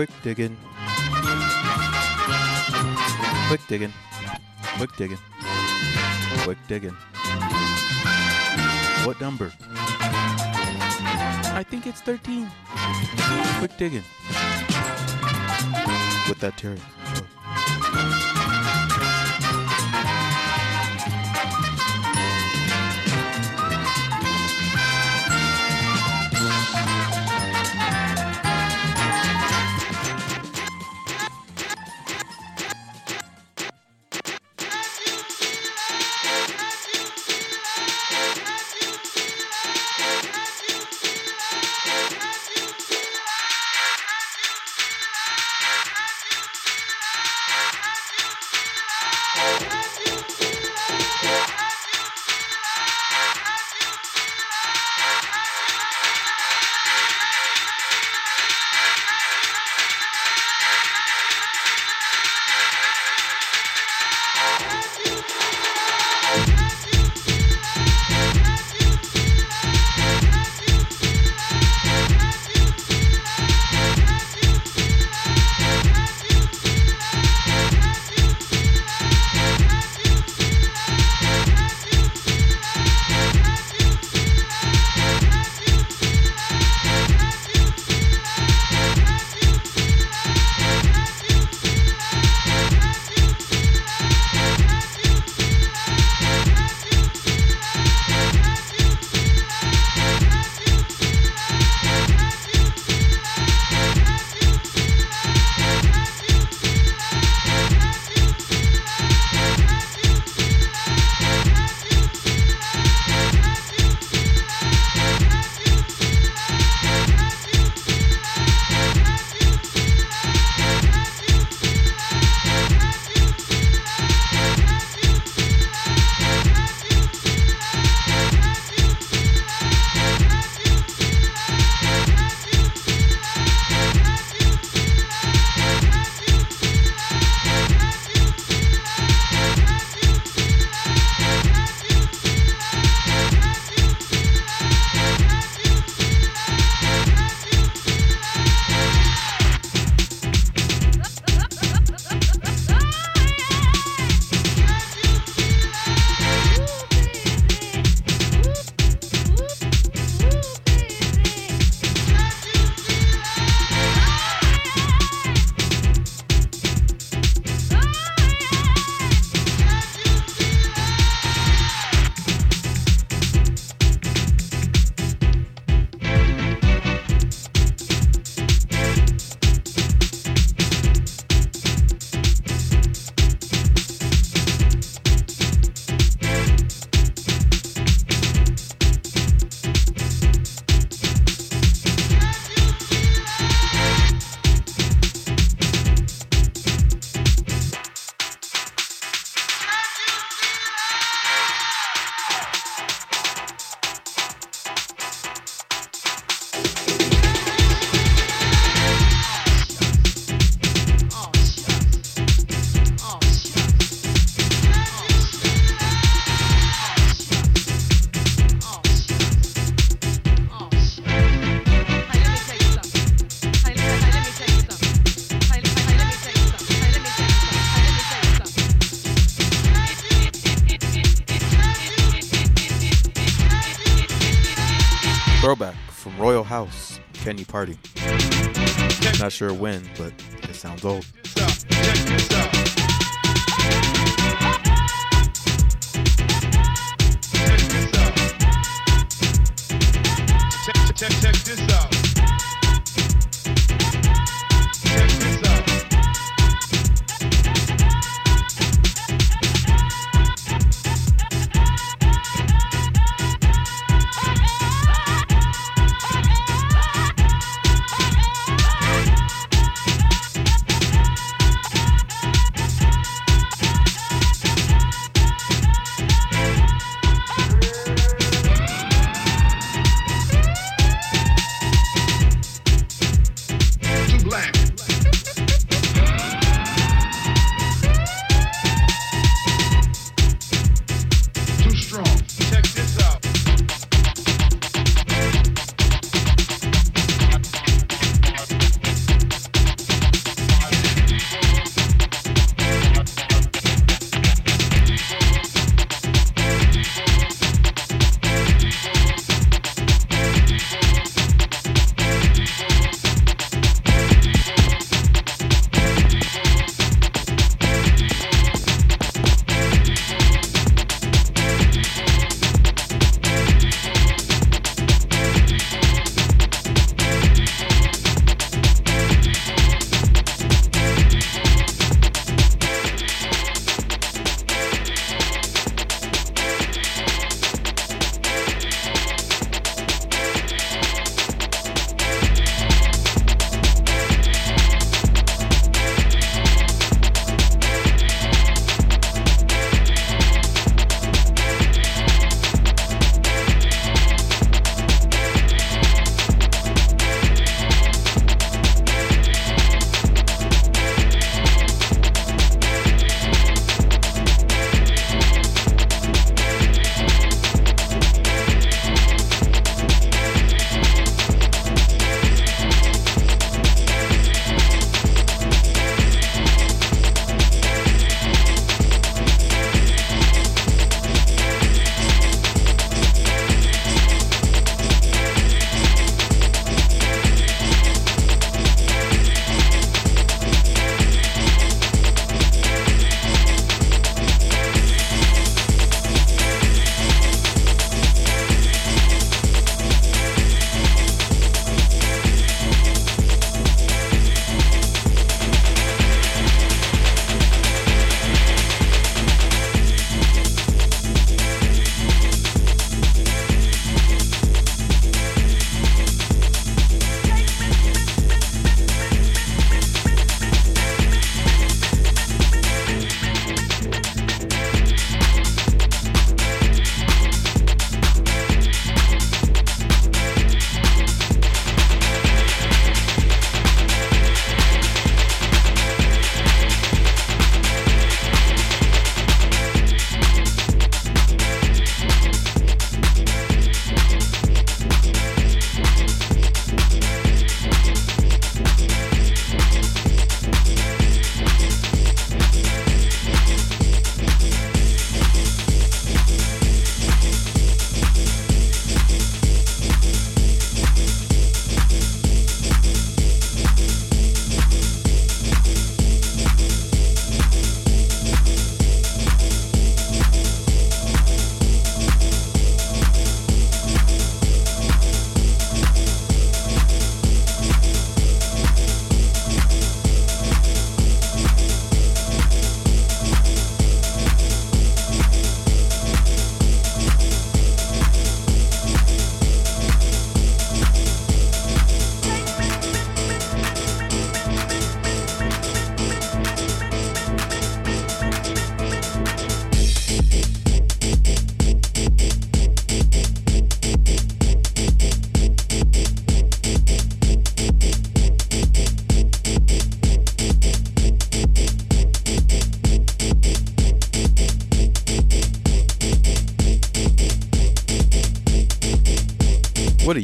Quick digging. Quick digging. Quick digging. Quick digging. What number? I think it's 13. Quick digging. With that Terry. Sure. Throwback from Royal House, Can You Party. Not sure when, but it sounds old. Check, check, this out.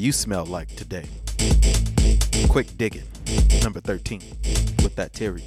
You smell like today? Quick digging, number 13, with that Terry.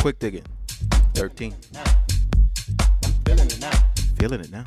Quick digging. 13. Feeling it now. Feeling it now.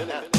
yeah.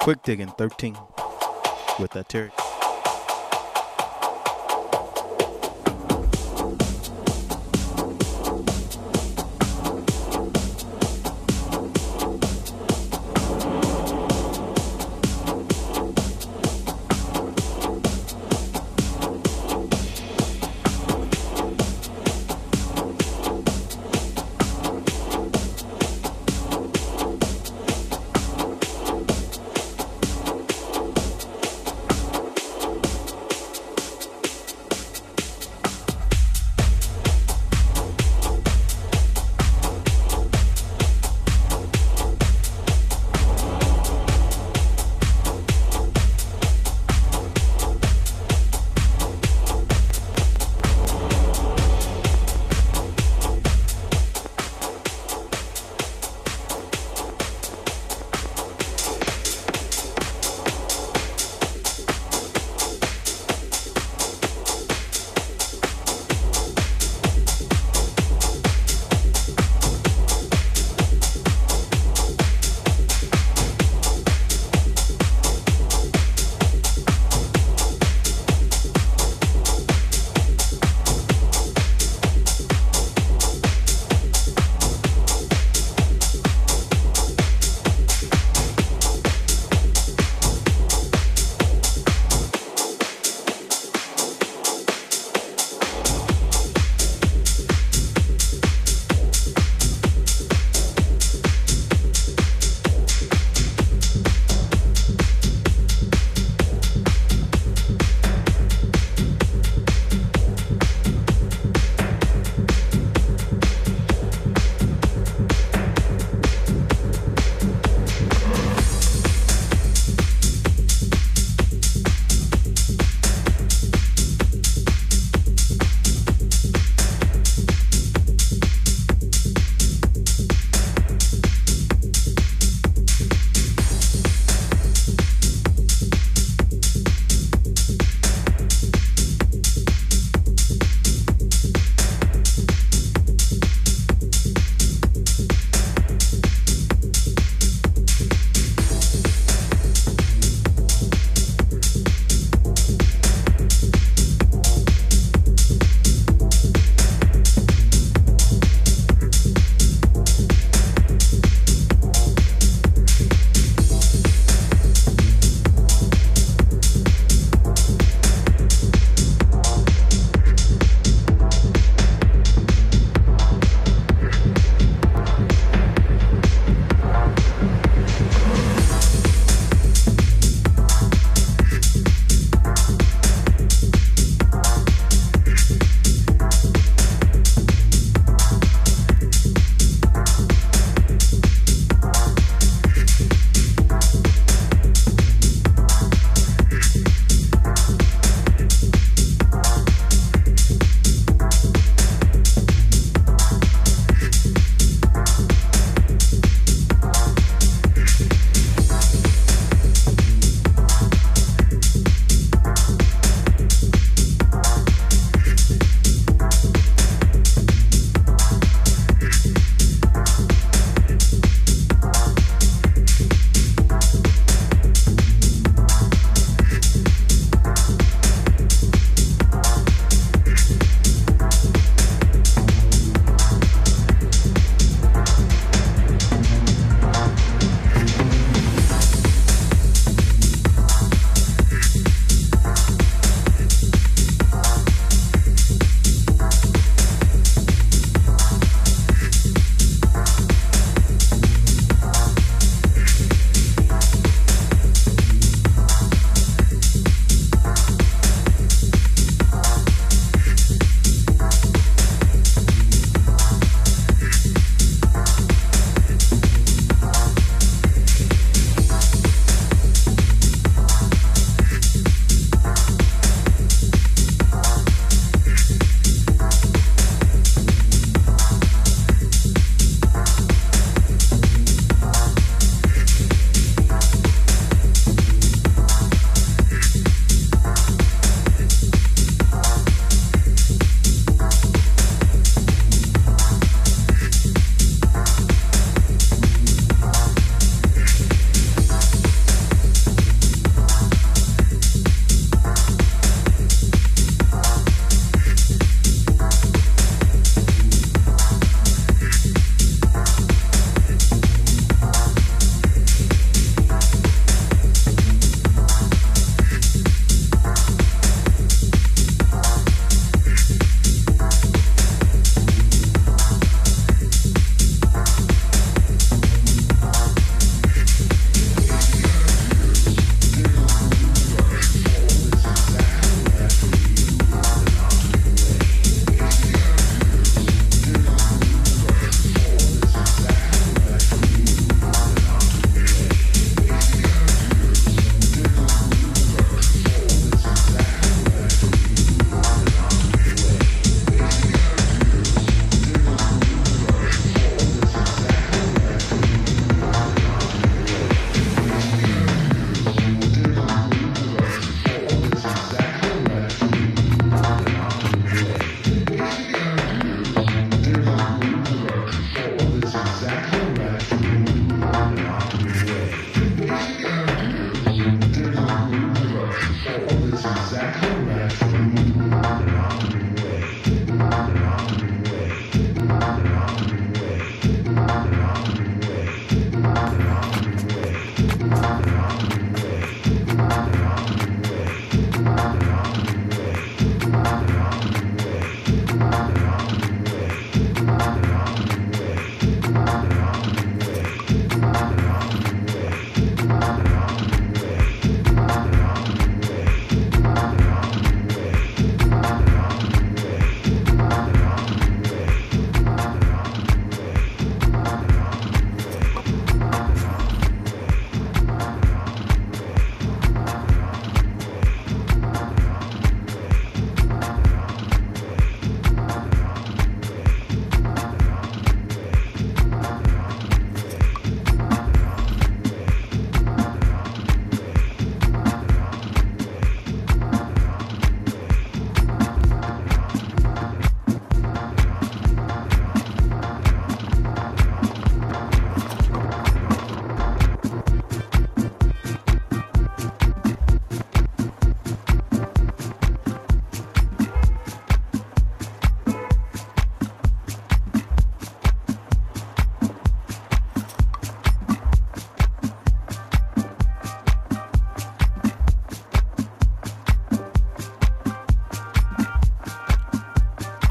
Quick digging 13 with that Terry.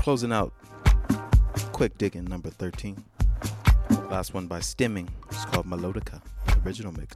Closing out, quick digging number 13. Last one by Stimming. It's called Melodica, original mix.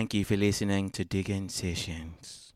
Thank you for listening to Diggin Sessions.